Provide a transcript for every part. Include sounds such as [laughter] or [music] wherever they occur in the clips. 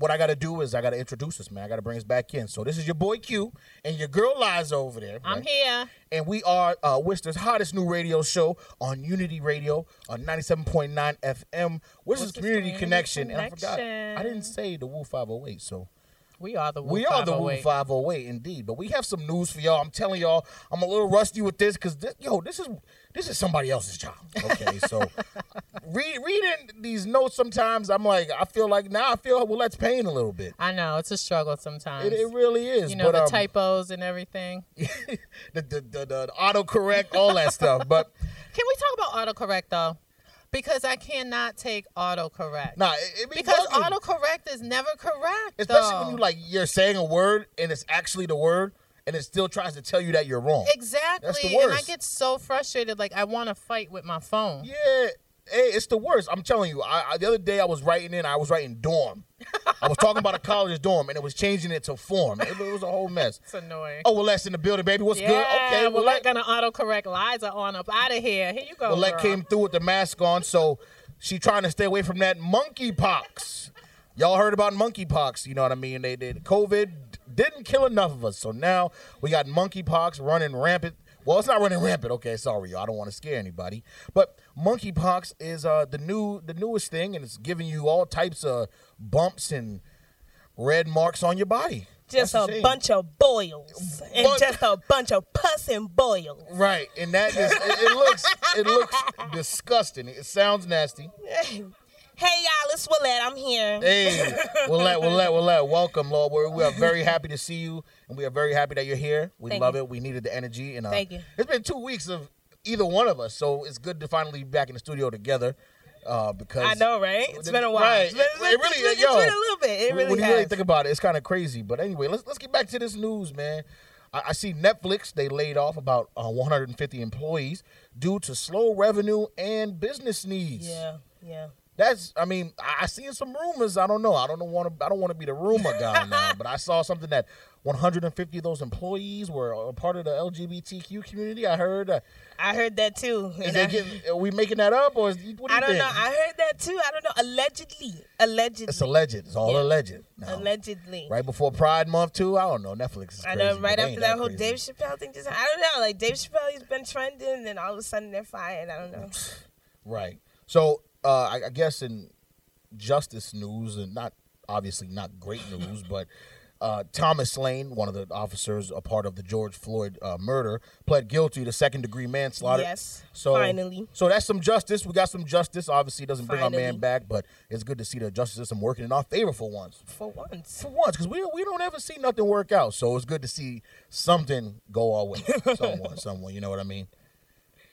what I got to do is I got to introduce us, man. I got to bring us back in. So this is your boy Q and your girl Liza over there. I'm right? here. And we are uh, Worcester's hottest new radio show on Unity Radio on 97.9 FM. Worcester's Worcester's Community Community Connection. And I forgot, Connection. I didn't say the Woo 508, so. We are the Woo We are the Woo 508. 508, indeed. But we have some news for y'all. I'm telling y'all, I'm a little rusty with this because this, yo, this is this is somebody else's job. Okay, so [laughs] read, reading these notes sometimes, I'm like, I feel like now I feel well, let's pain a little bit. I know it's a struggle sometimes. It, it really is. you know but, the um, typos and everything. the, [laughs] the, the, the, the autocorrect, all that stuff. But [laughs] Can we talk about autocorrect though? Because I cannot take autocorrect. nah, it, it be because bugging. autocorrect is never correct. especially though. when you like you're saying a word and it's actually the word, and it still tries to tell you that you're wrong. Exactly. That's the worst. And I get so frustrated. Like I want to fight with my phone. Yeah, hey, it's the worst. I'm telling you. I, I the other day I was writing in. I was writing dorm. I was talking about a college dorm, and it was changing it to form. It, it was a whole mess. It's annoying. Oh, well, that's in the building, baby. What's yeah, good? Okay, well, let, gonna autocorrect Liza on up out of here. Here you go. Willette came through with the mask on, so she trying to stay away from that monkeypox. Y'all heard about monkeypox? You know what I mean? They did COVID didn't kill enough of us, so now we got monkeypox running rampant. Well, it's not running rampant. Okay, sorry, y'all. I don't want to scare anybody, but monkeypox is uh, the new, the newest thing, and it's giving you all types of bumps and red marks on your body. Just That's a shame. bunch of boils and just a bunch of pus and boils. Right, and that is it, it looks it looks disgusting. It sounds nasty. [laughs] Hey y'all, it's Willette. I'm here. Hey, [laughs] Willette, Willette, Willette, welcome, Lord. We're, we are very happy to see you, and we are very happy that you're here. We Thank love you. it. We needed the energy, and uh, Thank you. It's been two weeks of either one of us, so it's good to finally be back in the studio together. Uh, because I know, right? It's been a while. Right. It's been, It really- it's been, yo, it's been a little bit. It really when you has. really think about it, it's kind of crazy. But anyway, let's let's get back to this news, man. I, I see Netflix they laid off about uh, 150 employees due to slow revenue and business needs. yeah, yeah. That's I mean I, I seen some rumors. I don't know. I don't want to. I don't want to be the rumor guy [laughs] now. But I saw something that 150 of those employees were a part of the LGBTQ community. I heard. Uh, I heard that too. is they I, getting, are we making that up or is, what do you I don't think? know. I heard that too. I don't know. Allegedly, allegedly, it's alleged. It's all Yeah. alleged. allegedly. Right before Pride Month too. I don't know. Netflix is I know. Right after ain't that whole. Dave Chappelle thing, just I don't know. Like Dave Chappelle, he's been trending, and then all of a sudden they're fired. I don't know. Right. So uh, I, I guess in justice news, and not obviously not great news, but uh, Thomas Lane, one of the officers, a part of the George Floyd uh, murder, pled guilty to second degree manslaughter. Yes, So finally. so that's some justice. We got some justice. Obviously, it doesn't bring our man back, but it's good to see the justice system working in our favor for once. For once. For once, because we we don't ever see nothing work out. So it's good to see something go our way. [laughs] someone, someone. You know what I mean?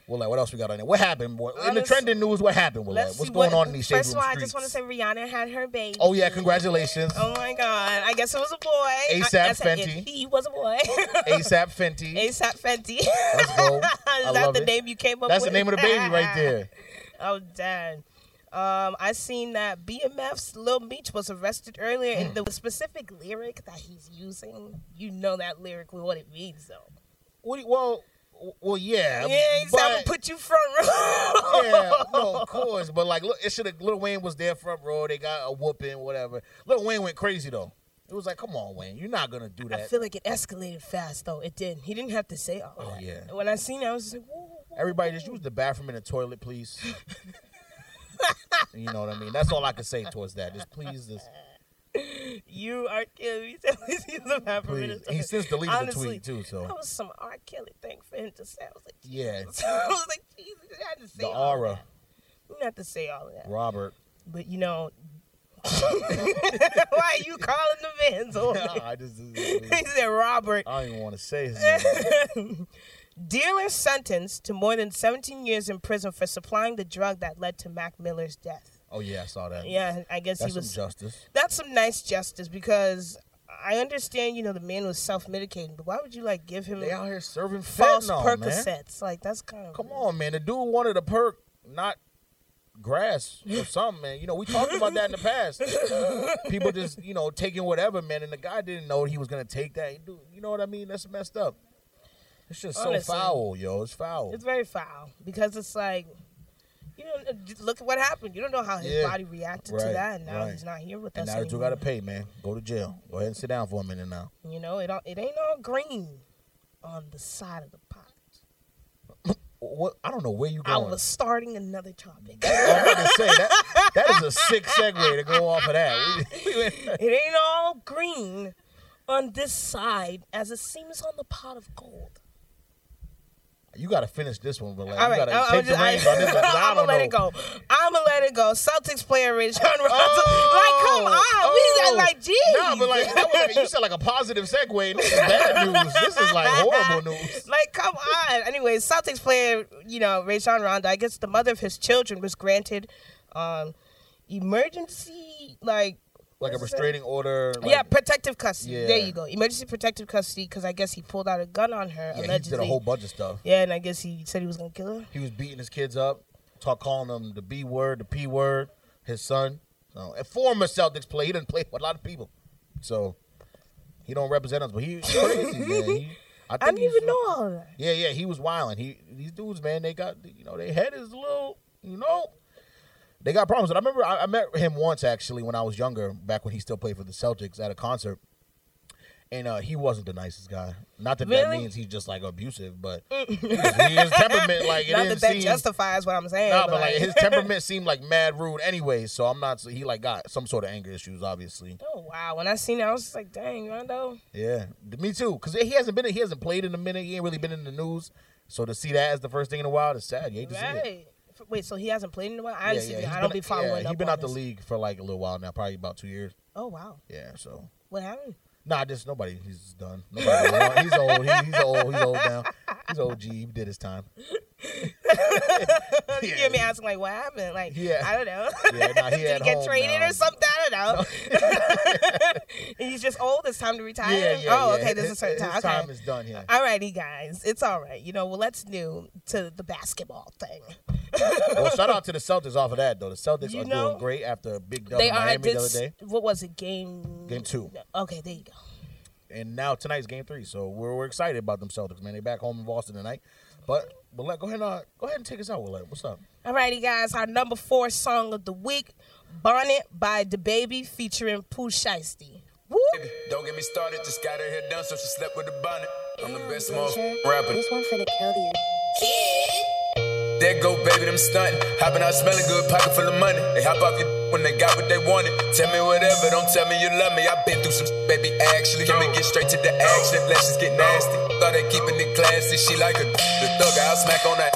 Well, like, what else we got on there? What happened? What, in the trending news, what happened? Well, Let's what's going what- on in these shade First of all, I just want to say Rihanna had her baby. Oh yeah, congratulations, Oh my God! I guess it was a boy. I- A$AP I said Fenty. He was a boy. [laughs] ASAP Fenty. ASAP Fenty. Let's go. [laughs] Is that the it. name you came up with? That's with? the name of the baby right [laughs] there. oh damn. Um, I seen that BMF's Lil Meech was arrested earlier, Hmm. and the specific lyric that he's using, you know that lyric what it means, though. What do you- well, well, yeah. Yeah, he's I'm gonna put you front row. yeah, no, of course. But like, look, it should have. Lil Wayne was there front row. They got a whooping, whatever. Lil Wayne went crazy though. It was like, come on, Wayne, you're not gonna do that. I feel like it escalated fast, though. It did. He didn't have to say all Oh, that. yeah. When I seen it, I was just like, whoa, whoa, whoa. Everybody, just use the bathroom and the toilet, please. [laughs] you know what I mean? That's all I can say towards that. Just please, just You are killing me. Please use the bathroom. please. minutes. He since deleted the tweet too. So that was some R. Kelly thing for him to say. I was like, yeah, [laughs] I was like, Jesus, you had to say the all aura, that. You didn't have to say all of that. Robert. But you know, [laughs] why are you calling the man's over? I just, [laughs] he said, Robert. I don't even want to say his name. Dealer sentenced to more than 17 years in prison for supplying the drug that led to Mac Miller's death. Oh yeah, I saw that. Yeah, I guess that's he was. some justice. that's some nice justice because I understand, you know, the man was self-medicating, but why would you like give him They out here serving false fentanyl, man. Percocets? Like that's kind of Come on, man. The dude wanted a perk, not grass or [laughs] something, man. You know, we talked about that in the past. [laughs] People just, you know, taking whatever, man. And the guy didn't know he was gonna take that. Do- You know what I mean? That's messed up. It's just Honestly. so foul, yo. It's foul. It's very foul because it's like You know, uh, just look at what happened. You don't know how his Yeah. body reacted to that, and now right. he's not here with And us now that you got to pay, man. Go to jail. Go ahead and sit down for a minute now. You know, it it ain't all green on the side of the pot. [coughs] What? I don't know where you I going. I was starting another topic. I'm about to say that. That is a sick segue to go off of that. We- [laughs] we went- [laughs] it ain't all green on this side as it seems on the pot of gold. You got to finish this one, but like, you got to I, take the reins on this one. 'cause I am don't gonna let know. it go. I'm gonna let it go. Celtics player Rich Rondo. Oh, [laughs] like, come on, we oh. got like, geez. No, but like that was you said like a positive segue. This is bad news. This is like [laughs] horrible news. Like, come on. Anyway, Celtics player, you know, Rajon Rondo, I guess the mother of his children was granted um, emergency, like, Like a what's it say? restraining order. Like, yeah, protective custody. Yeah. There you go. Emergency protective custody because I guess he pulled out a gun on her, yeah, he did a whole bunch of stuff. yeah, and I guess he said he was going to kill her. He was beating his kids up, talk calling them the B word, the P word, his son. So a former Celtics player. He didn't play with a lot of people. So he don't represent us, but he, he's crazy, man. He, I, [laughs] I didn't even know all that. Yeah, yeah, he was wilding. He these dudes, man, they got you know, their head is a little, you know, they got problems. And I remember I, I met him once actually when I was younger, back when he still played for the Celtics at a concert. And uh, he wasn't the nicest guy. Not that that means he's just like abusive, but [laughs] his temperament like it Not that that seem. justifies what I'm saying. No, but like his temperament seemed like mad rude anyway. So I'm not. He like got some sort of anger issues, obviously. Oh wow! When I seen it, I was just like, "Dang, Rondo." Yeah, me too. Because he hasn't been. He hasn't played in a minute. He ain't really been in the news. So to see that as the first thing in a while is sad. You hate to see it. Wait, so he hasn't played in a while? I, Yeah, see, yeah, I don't been- be following yeah, up. He's been out the league for like a little while now, probably about two years. Oh wow! Yeah, so What happened? nah, just nobody. He's done. Nobody, [laughs] he's old. He, he's old. He's old now. He's old. G. He did his time. [laughs] you hear me asking like, "What happened?" Like, Yeah. I don't know. Yeah, nah, he [laughs] Did he get traded now. or something? I don't know. [laughs] He's just old. It's time to retire. Yeah, yeah. oh, okay. This is a His- certain his time. Okay. time is done here. Alrighty, guys. It's all right. You know, well, let's new to the basketball thing. well, shout out to the Celtics off of that though. The Celtics You are know, doing great after a big dub they in are. Did, the other day, what was it? Game. Game two. Okay, there you go. and now tonight's game three. So we're, we're excited about them Celtics, man. They back home in Boston tonight. But Willette, go ahead, uh, go ahead and take us out, Willette. What's up? Alrighty, guys. Our number four song of the week, "Bonnet" by DaBaby featuring Pooh Shiesty. Woo! Baby, Don't get me started, just got her hair done, so she slept with a bonnet. I'm the best motherfucking rapper. This one finna kill you. There go, baby, them stunting. Hopping out smelling good, pocket full of money. They hop off your when they got what they wanted. Tell me whatever, don't tell me you love me. I've been through some baby, actually. Can we get straight to the action? Let's just get nasty. Thought they keeping it classy. She like a [laughs] the thug, I'll smack on that.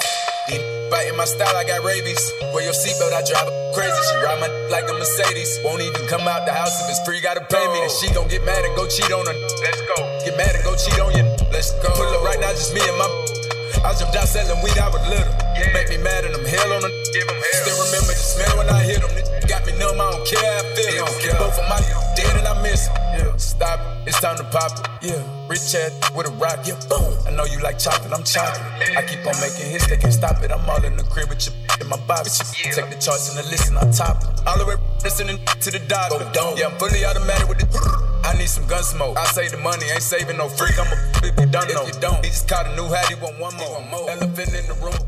Biting my style, I got rabies. Wear your seatbelt, I drive her crazy. She ride my [laughs] like a Mercedes. Won't even come out the house if it's free, gotta pay me. And she gon' get mad and go cheat on her. Let's go. Get mad and go cheat on you. Let's go. Pull up right now, just me and my. [laughs] I jumped out selling weed, I was little. Make me mad and I'm hell on her. Give him hell. Still remember the smell when I hit them. Got me numb, I don't care how I feel. I'm both of my dead and I miss 'em. Stop, it, it's time to pop it. Yeah, rich head with a rock. Yeah, boom. I know you like chocolate, I'm chocolate. I keep on making hits, they can't stop it. I'm all in the crib with your in my box. Take the charts and the listen, I top it. All the way listening to the dog. Yeah, I'm fully automatic with the. [laughs] I need some gun smoke. I say the money ain't saving no freak. I'm a [laughs] if you don't know. If you don't, he just caught a new hat. He want one more. Elephant in the room.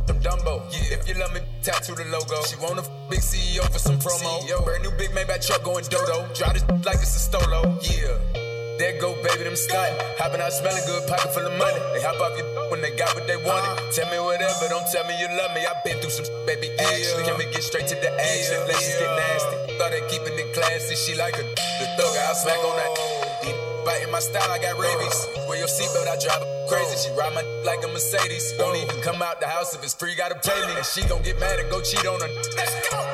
Yeah, if you love me, tattoo the logo. She want a big CEO for some promo. Brand new big Maybach truck going dodo. Drive this like it's a stolo. Yeah. There go, baby, them stunting. Hopping out smelling good, pocket full of money. They hop off your when they got what they wanted. Tell me whatever, don't tell me you love me. I've been through some baby action. Can we get straight to the action? Let's just get nasty. Thought they keeping it classy. She like a the thug, I'll smack on that. Biting my style, I got rabies. Wear your seatbelt, I drive crazy. She ride my like a Mercedes. Don't even come out the house if it's free, gotta pay me. And she gon' get mad and go cheat on her.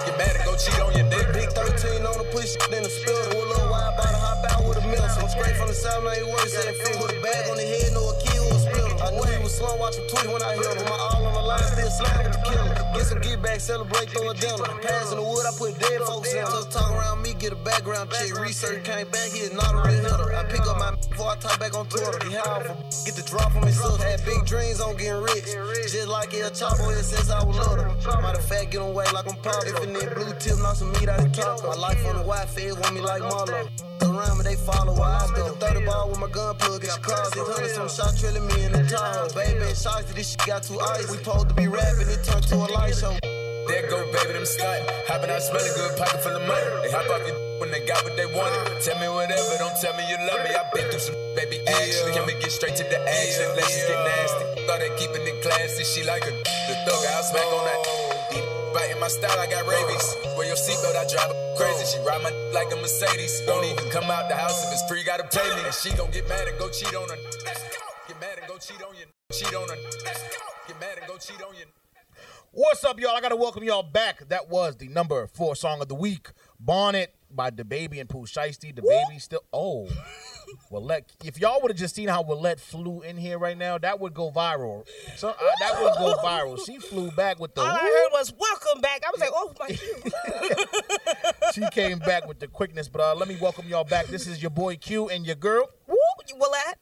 Get mad and go cheat on your dick. Big 13 on the push, then the spill. With a little wide body, hop out with a mill. So I'm straight from the side, now you worse than fit. Put a bag on the head, no a key who a spill. I knew he was slow, watching Twitter when I hit him. My all on the line, still sliding with the killer. Get some get back, celebrate, throw a dinner. Pass in the wood, I put dead folks in. Just talk around me, get a background check. Research came back, he is not a real hitter. I pick up my before I talk back on Twitter. He high get the drop from his sister. Had big dreams on getting rich. Just like El Chapo here since I was little. Matter of fact, get on way like I'm pop. If it need blue tip, knock some meat out the top. My life on the Wi-Fi, want me like Marlo. Around me, they follow where I go. 30 ball with my gun plug in Chicago. 600 some shot drilling me in the Tahoe. Baby, shots that this shit got too ice. We supposed to be rapping, it turned to a light show. There go, baby, them stunting. Hopping out smelling good, pocket full of money. They hop off your when they got what they wanted. Tell me whatever, don't tell me you love me. I've been through some baby actually. Can we get straight to the action? Let's just get nasty. Thought they keeping it classy. She like a the thug. I'll smack on that. Biting my style, I got rabies. Wear your seatbelt, I drive crazy. She ride my like a Mercedes. Won't even come out the house if it's free, gotta pay me. And she gon' get mad and go cheat on her. Get mad and go cheat on you. Cheat on her. Get mad and go cheat on you. What's up, y'all? I gotta welcome y'all back. That was the number four song of the week, "Bonnet" by DaBaby and Pooh Shiesty. DaBaby still. Oh, Willette. If y'all would have just seen how Willette flew in here right now, that would go viral. So uh, that would go viral. She flew back with the. All I heard was "Welcome back." I was like, "Oh my!" [laughs] she came back with the quickness. But uh, let me welcome y'all back. This is your boy Q and your girl. Woo, you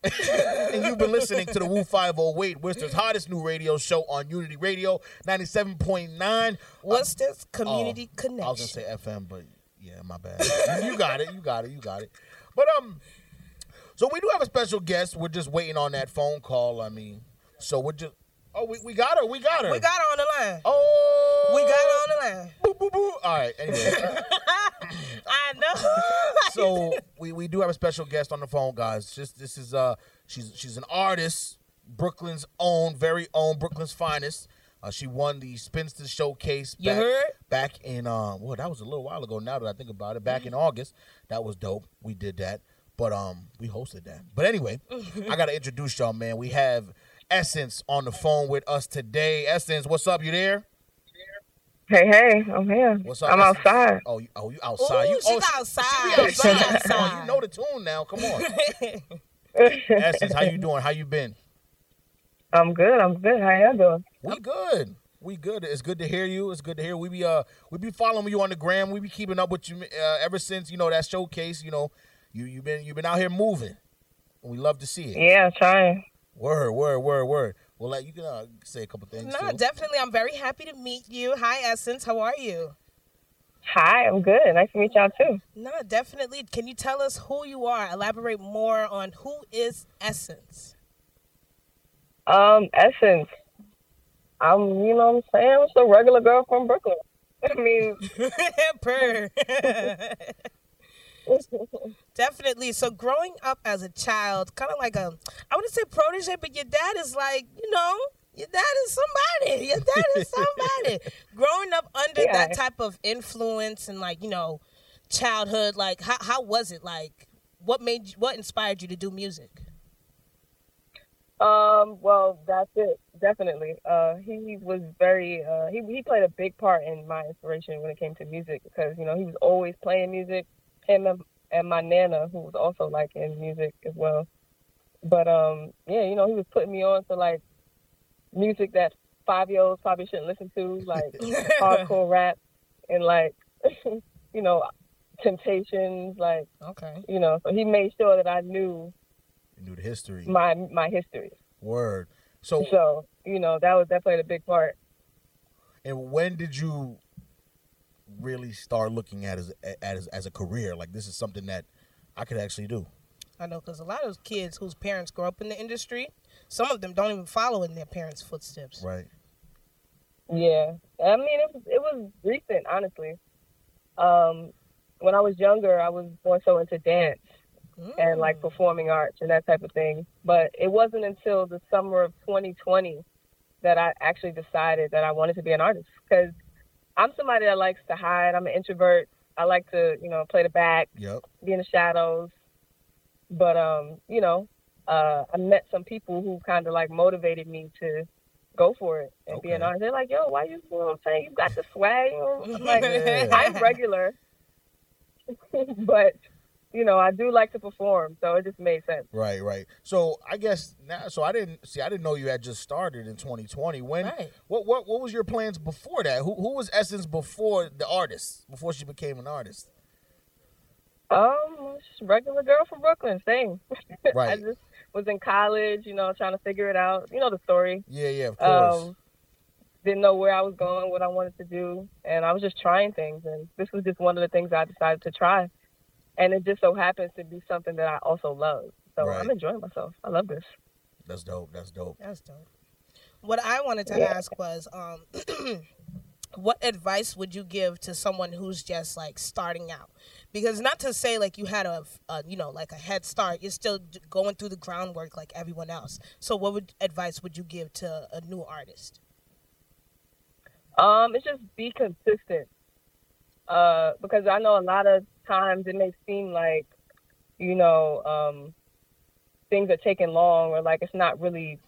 [laughs] and you've been listening to the Woo 508, Worcester's hottest new radio show on Unity Radio 97.9. What's this community Oh, connection? I was gonna say FM, but yeah, my bad. you got it, you got it, you got it. But um, so we do have a special guest. We're just waiting on that phone call. I mean, so we're just oh we, we got her, we got her. we got her on the line. oh We got her on the line. Boo, boo, boo. All right. Anyway, [laughs] I know. [laughs] so we, we do have a special guest on the phone, guys. Just this is uh she's she's an artist, Brooklyn's own, very own, Brooklyn's finest. Uh, she won the Spinster Showcase. You back, heard? Back in uh, well, that was a little while ago. Now that I think about it, back in August, that was dope. We did that, but um, we hosted that. But anyway, I gotta introduce y'all, man. We have Essence on the phone with us today. Essence, what's up? You there? Hey, hey, I'm here. What's up? I'm Essence? outside. Oh, you, oh, you outside? Ooh, you, she's oh, outside. She, she, She outside. Come on, outside. you know the tune now. Come on. [laughs] Essence, how you doing? How you been? I'm good. I'm good. How y'all doing? We good. We good. It's good to hear you. It's good to hear. We be uh we be following you on the gram. We be keeping up with you uh, ever since you know that showcase. You know, you you been you've been out here moving. And we love to see it. Yeah, trying. Word, word, word, word. Well, like you can uh, say a couple things. no, too. definitely. I'm very happy to meet you. Hi, Essence. How are you? Hi, I'm good. Nice to meet y'all too. No, definitely. Can you tell us who you are? Elaborate more on who is Essence. Um, Essence. I'm, you know what I'm saying? I'm just a regular girl from Brooklyn. [laughs] I mean, [laughs] Purr. [laughs] Definitely. So growing up as a child, kind of like a, I wouldn't say protege, but your dad is like, you know, your dad is somebody. Your dad is somebody. [laughs] growing up under Yeah. that type of influence and like, you know, childhood, like how how was it? Like, what made you, what inspired you to do music? um, well, that's it. Definitely. Uh, he was very, uh, he, he played a big part in my inspiration when it came to music because, you know, he was always playing music. Him and, and my Nana, who was also like in music as well. But, um, yeah, you know, he was putting me on to like music that five year olds probably shouldn't listen to, like [laughs] hardcore rap and like, [laughs] you know, Temptations, like, Okay. you know, so he made sure that I knew You knew the history. my, my history. Word. So, So, you know, that was that played a big part. and when did you really start looking at as as, as a career? Like this is something that I could actually do. I know because a lot of kids whose parents grow up in the industry, some of them don't even follow in their parents' footsteps. Right. Yeah. I mean it was it was recent, honestly. Um when I was younger I was more so into dance and like performing arts and that type of thing. But it wasn't until the summer of 2020 that I actually decided that I wanted to be an artist because I'm somebody that likes to hide. I'm an introvert. I like to, you know, play the back, Yep. be in the shadows. But um, you know, uh, I met some people who kind of like motivated me to go for it and be an Okay. artist. They're like, "Yo, why you? You know what I'm saying? You got the swag." You know? I'm like, Yeah. [laughs] I'm regular, [laughs] but you know, I do like to perform, so it just made sense. Right, right. So I guess now, so I didn't see. I didn't know you had just started in 2020. When? Right. What? What? What was your plans before that? Who? Who was Essence before the artist? Before she became an artist? Um, regular girl from Brooklyn, same. [laughs] Right. I just was in college, you know, trying to figure it out. You know the story. Yeah, yeah. Of course. Um, didn't know where I was going, what I wanted to do, and I was just trying things. And this was just one of the things I decided to try. And it just so happens to be something that I also love. So Right. I'm enjoying myself. I love this. That's dope. That's dope. That's dope. What I wanted to Yeah. ask was, um, [clears throat] what advice would you give to someone who's just like starting out? Because not to say like you had a, a you know like a head start, you're still going through the groundwork like everyone else. So what would advice would you give to a new artist? Um, it's just be consistent. Uh, because I know a lot of times it may seem like, you know, um, things are taking long or like it's not really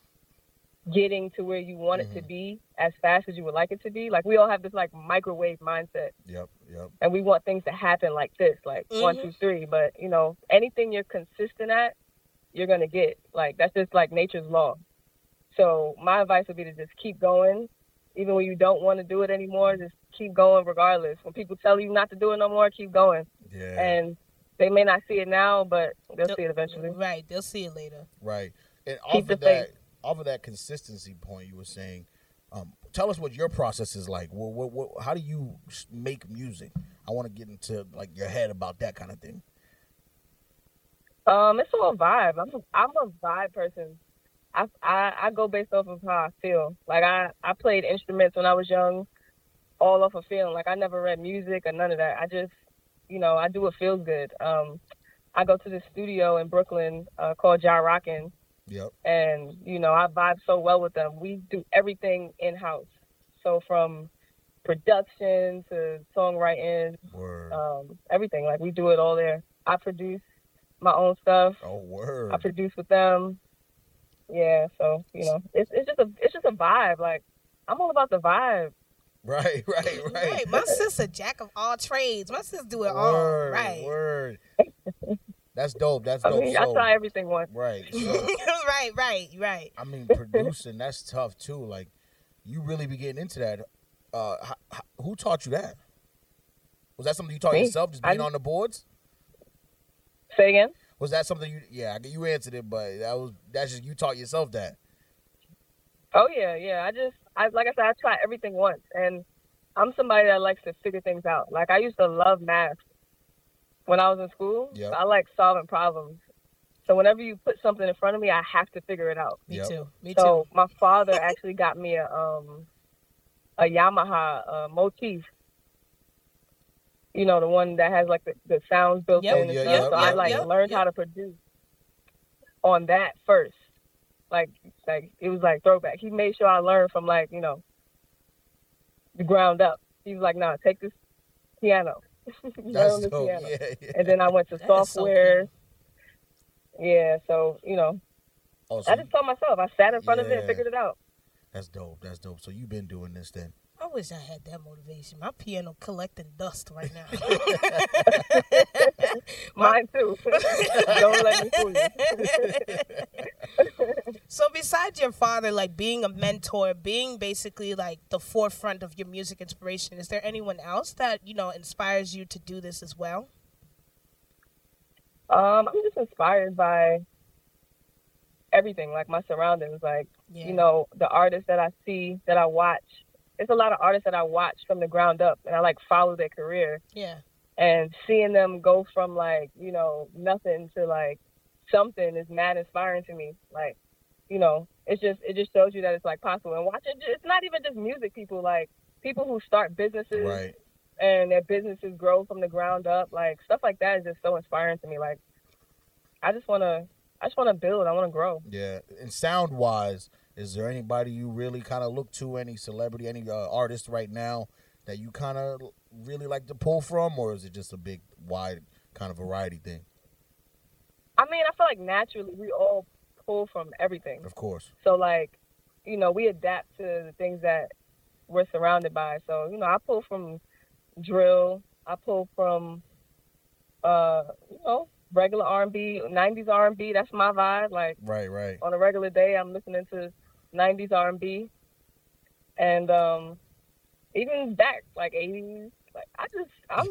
getting to where you want it to be as fast as you would like it to be. Like we all have this like microwave mindset Yep, yep. and we want things to happen like this, like one, Mhm. two, three. But you know, anything you're consistent at, you're gonna get. Like that's just like nature's law. So my advice would be to just keep going, even when you don't want to do it anymore. Just keep going regardless. When people tell you not to do it no more, keep going. Yeah. And they may not see it now, but they'll see it eventually. Right, they'll see it later. Right. And Keep off the of that, faith. off of that consistency point you were saying, um, tell us what your process is like. What, what, what, how do you make music? I want to get into like your head about that kind of thing. Um, it's all vibe. I'm a, I'm a vibe person. I, I I go based off of how I feel. Like I I played instruments when I was young, all off of feeling. Like I never read music or none of that. I just, you know, I do what feels good. Um, I go to the studio in Brooklyn uh, called Ja Rockin', Yep. and you know I vibe so well with them. We do everything in house. So from production to songwriting, Word. um, everything. Like we do it all there. I produce my own stuff. oh, word. I produce with them. Yeah, so you know, it's it's just a it's just a vibe. Like I'm all about the vibe. Right, [laughs] right, right. Right, my sister jack of all trades. My sister do it all Word, right. Word. [laughs] That's dope. That's I dope. mean, I So- try everything once. right. [laughs] So, right, right, right. I mean, producing that's tough too. Like, you really be getting into that. Uh, h- h- who taught you that? Was that something you taught Me. yourself, just I- being on the boards? Say again. Was that something you? Yeah, you answered it, but that was that's just you taught yourself that. Oh yeah, yeah. I just I like I said, I try everything once, and I'm somebody that likes to figure things out. Like I used to love math when I was in school. Yep. I like solving problems. So whenever you put something in front of me, I have to figure it out. Me Yep. too. Me too. So my father actually got me a um a Yamaha uh, motif. You know, the one that has like the, the sounds built Yep, in. and yeah, stuff. yep, so I like yep, learned yep. how to produce on that first. Like like it was like throwback. He made sure I learned from like, you know, the ground up. He was like, nah, take this piano. [laughs] learn That's the piano. Yeah, yeah. And then I went to That is so software. Yeah, so, you know, Oh, so I just told myself. I sat in front of it and figured it out. that's dope. That's dope. So you've been doing this then. I wish I had that motivation. My piano collecting dust right now. [laughs] Mine too. [laughs] Don't let me fool you. [laughs] so besides your father, like being a mentor, being basically like the forefront of your music inspiration, is there anyone else that, you know, inspires you to do this as well? Um, I'm just inspired by everything, like my surroundings, like Yeah. you know, the artists that I see, that I watch. There's a lot of artists that I watch from the ground up, and I like follow their career Yeah. and seeing them go from like you know nothing to like something is mad inspiring to me. Like, you know, it's just it just shows you that it's like possible. And watch it. It's not even just music people, like people who start businesses Right. and their businesses grow from the ground up. Like stuff like that is just so inspiring to me. Like, I just wanna, I just wanna build. I wanna grow. Yeah. And sound wise, is there anybody you really kind of look to? Any celebrity, any uh, artist right now that you kind of really like to pull from, or is it just a big, wide kind of variety thing? I mean, I feel like naturally we all pull from everything. Of course. So like, you know, we adapt to the things that we're surrounded by. So, you know, I pull from drill, I pull from uh, you know, regular R&B, 90s R&B, that's my vibe. Like Right. Right. on a regular day, I'm listening to 90s R&B and um even back like 80s. Like I just I'm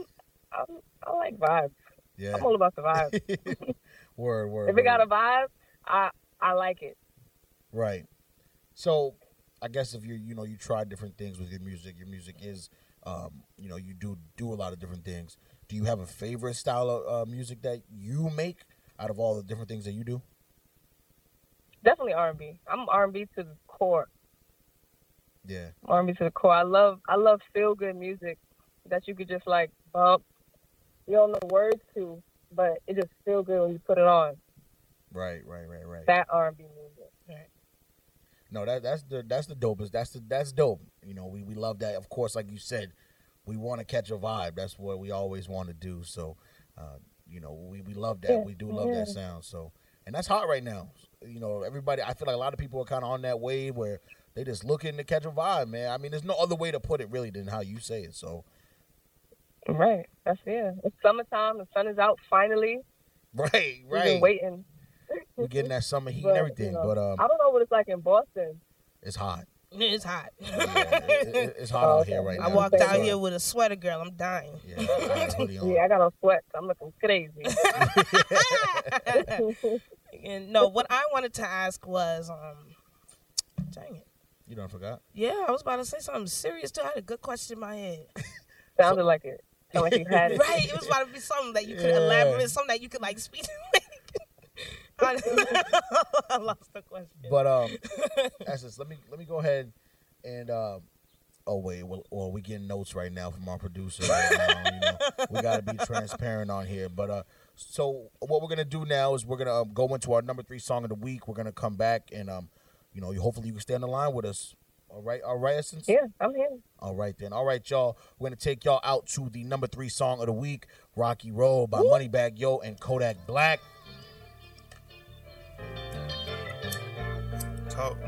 I'm I like vibes. Yeah. I'm all about the vibe. [laughs] word. Word. if it got a vibe, I I like it. Right. So, I guess if you you know you try different things with your music, your music is, um, you know, you do do a lot of different things. Do you have a favorite style of uh, music that you make out of all the different things that you do? Definitely R&B. I'm R&B to the core. Yeah. R&B to the core. I love I love feel good music that you could just like bump. You don't know words to, but it just feel good when you put it on. Right, right, right, right. That R&B music. No, that that's the that's the dopest. That's the that's dope. You know, we, we love that. Of course, like you said, we want to catch a vibe. That's what we always want to do. So, uh, you know, we, we love that. Yeah, We do love that sound. So, and that's hot right now. You know, everybody. I feel like a lot of people are kind of on that wave where they just looking to catch a vibe, man. I mean, there's no other way to put it really than how you say it. So, Right. That's yeah. It's summertime. The sun is out finally. right, We've been right. waiting. We're getting that summer heat But, and everything, you know, but um, I don't know what it's like in Boston. it's hot. It's hot. Yeah, it- it- it's hot Oh, out here okay. right now. I walked out here with a sweater, girl. I'm dying. Yeah, I got a hoodie on. Yeah, I got on sweats. I'm looking crazy. [laughs] [laughs] [laughs] and no, what I wanted to ask was, um, dang it. You don't forgot. Yeah, I was about to say something serious too. I had a good question in my head. [laughs] Sounded like it. Sounded like you had it. Right, it was about to be something that you could Yeah. elaborate, something that you could like speak. [laughs] I, [laughs] I lost the question. But um, Essence, let me let me go ahead and um. Oh wait, well, well we getting notes right now from our producer. Right now, you know, we got to be transparent on here. But uh, so what we're gonna do now is we're gonna um, go into our number three song of the week. We're gonna come back and um, you know, hopefully you can stay on the line with us. All right, all right, Essence. Yeah, I'm here. All right then. All right, y'all. We're gonna take y'all out to the number three song of the week, "Rocky Road" by Moneybagg Yo and Kodak Black. Talk,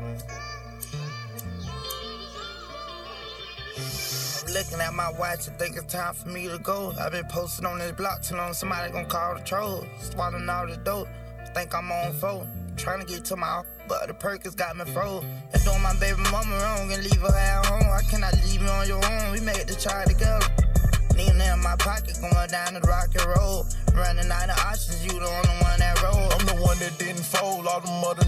looking at my watch and think it's time for me to go. I've been posting on this block too long, somebody gonna call the troll. Swallowing all the dope, think I'm on phone. Trying to get to my but the perkins got me froze. And doing my baby mama wrong and leave her at home. I cannot leave you on your own. We made the try together. Needle in my pocket, going down the rock and roll. Running out of options, you the only one that roll. I'm the one that didn't fold. All the mother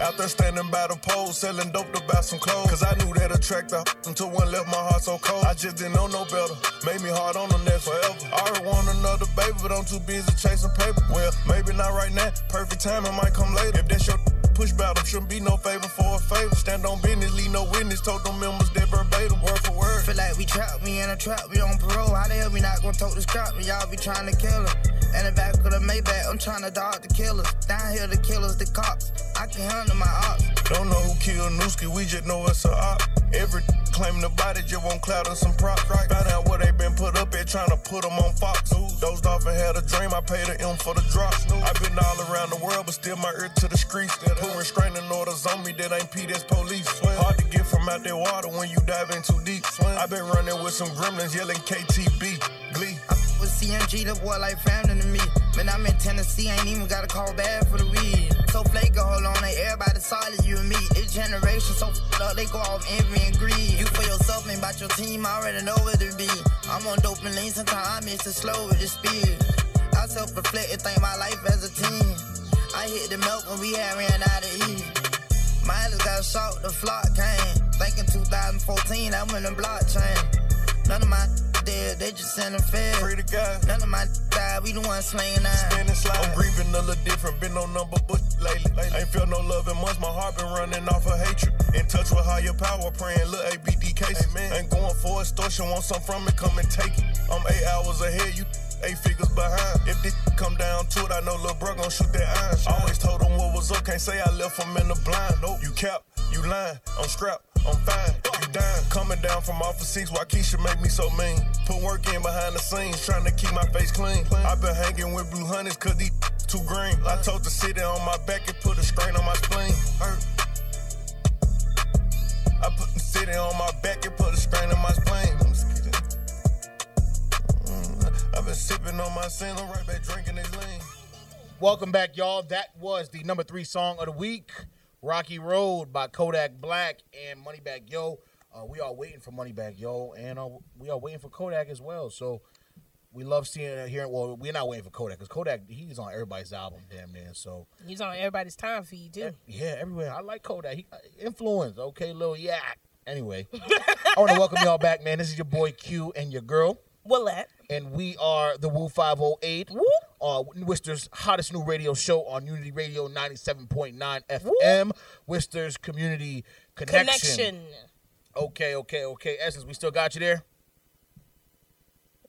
out there standing by the pole, selling dope to buy some clothes. Cause I knew that attract the [laughs] until one left my heart so cold. I just didn't know no better. Made me hard on the next forever. I already want another baby, but I'm too busy chasing paper. Well, maybe not right now. Perfect timing might come later. If that's your push battle, shouldn't be no favor for a favor. Stand on business, leave no witness. Told them members that verbatim, word for word. Feel like we trapped, we in a trap, we on parole. How the hell we not gonna talk this crap when y'all be trying to kill her? In the back of the Maybach, I'm trying to dodge the killers. Down here, the killers, the cops. I can handle my ops. Don't know who killed Nooski, we just know it's a op. Every claiming the body just want clout and some props. Right? Found out where they been put up at, trying to put them on Fox. Dozed off and had a dream, I paid a M for the drop. I've been all around the world, but still my ear to the streets. Put restraining orders on me that ain't P, that's police. Hard to get from out that water when you dive in too deep. I've been running with some gremlins yelling KTB, Glee. I CMG, the boy like family to me. Man, I'm in Tennessee, ain't even gotta call bad for the weed. So flake hold on, they everybody solid, you and me. This generation so f***ed up, they go off envy and greed. You for yourself, ain't about your team, I already know where to be. I'm on dope and lean, sometimes I miss the slow with the speed. I self-reflect and think my life as a team. I hit the milk when we had ran out of E. Mileage got shot, the flock came. Thinking 2014, I went in the blockchain. None of my dead, they just sending fed. Pray to God. None of my died, we the ones slinging out. Spinning slide. I'm grieving a little different, been on number but lately. Ain't felt no love in months, my heart been running off of hatred. In touch with higher power, praying look, ABD cases. Amen. Ain't going for extortion, want some from it, come and take it. I'm eight hours ahead, you eight figures behind. If this come down to it, I know lil' bro gon' shoot that iron. Always told him what was up, can't say I left him in the blind. Nope, you cap, you lying, I'm strapped. I'm fine. Coming down from off of six, why Keisha make me so mean? Put work in behind the scenes, trying to keep my face clean. i been hanging with blue honeys, cause these [laughs] too green. I told to sit on my back and put a strain on my spleen. I put the city on my back and put a strain on my spleen. Mm, I've been sipping on my sin, I'm right back drinking this lean. Welcome back, y'all. That was the number three song of the week, "Rocky Road" by Kodak Black and Moneybagg Yo. Uh, we are waiting for Moneybagg Yo, and uh, we are waiting for Kodak as well. So we love seeing it here. Well, we're not waiting for Kodak because Kodak he's on everybody's album, damn near. So He's on everybody's time feed too. yeah, everywhere. I like Kodak. He, uh, influence, okay, little yak. Anyway, [laughs] I want to welcome y'all back, man. This is your boy Q and your girl. Willette. And we are the Woo 508, Woo. uh, Worcester's hottest new radio show on Unity Radio 97.9 FM, Worcester's Community Connection. Connection. Okay, okay, okay. Essence, we still got you there.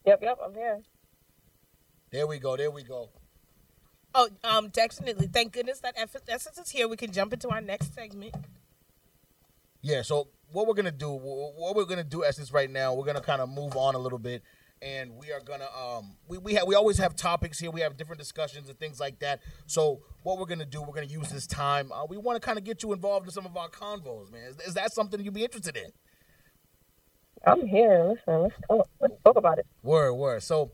Yep, yep, I'm here. There we go. There we go. Oh, um, definitely. Thank goodness that Eff- Essence is here. We can jump into our next segment. Yeah. So what we're gonna do, what we're gonna do, Essence, right now, we're gonna kind of move on a little bit, and we are gonna um we we have we always have topics here. We have different discussions and things like that. So what we're gonna do, we're gonna use this time. Uh, we want to kind of get you involved in some of our convos, man. Is, is that something you'd be interested in? I'm here. Listen, let's talk. Let's talk about it. Word, word. So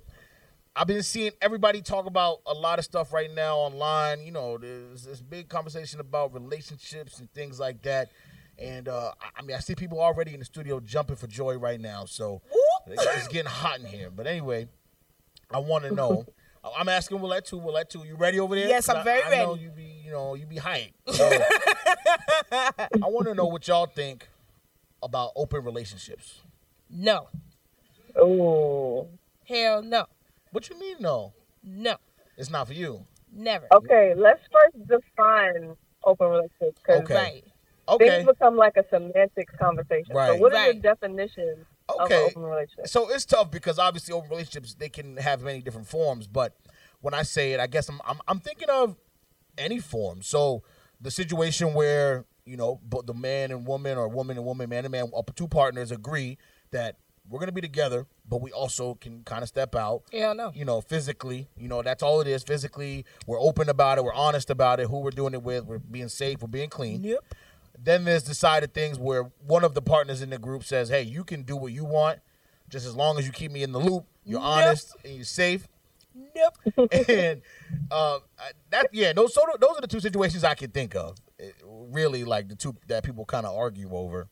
I've been seeing everybody talk about a lot of stuff right now online. You know, there's this big conversation about relationships and things like that. And uh, I- I mean, I see people already in the studio jumping for joy right now. So it's getting hot in here. But anyway, I want to know. [laughs] I'm asking Willette too. Willette too. You ready over there? Yes, I'm very I, I know ready. you be, you know, you be hyped. So I want to know what y'all think about open relationships. No. Oh. Hell no. What you mean? No, No. it's not for you. Never. Okay, let's first define open relationships Okay. Right. Okay. things become like a semantics conversation. Right. So, what are Right. your definitions of Okay. an open relationship? So it's tough because obviously open relationships they can have many different forms. But when I say it, I guess I'm I'm, I'm thinking of any form. So the situation where you know both the man and woman or woman and woman, man and man, up two partners agree that we're gonna be together, but we also can kind of step out. Hell no. You know, physically, you know, that's all it is. Physically, we're open about it. We're honest about it. Who we're doing it with. We're being safe. We're being clean. Yep. Then there's the side of things where one of the partners in the group says, "Hey, you can do what you want, just as long as you keep me in the loop. You're Nope. honest and you're safe." Nope. [laughs] and uh, that, yeah, those so those are the two situations I can think of. It- really, like the two that people kind of argue over.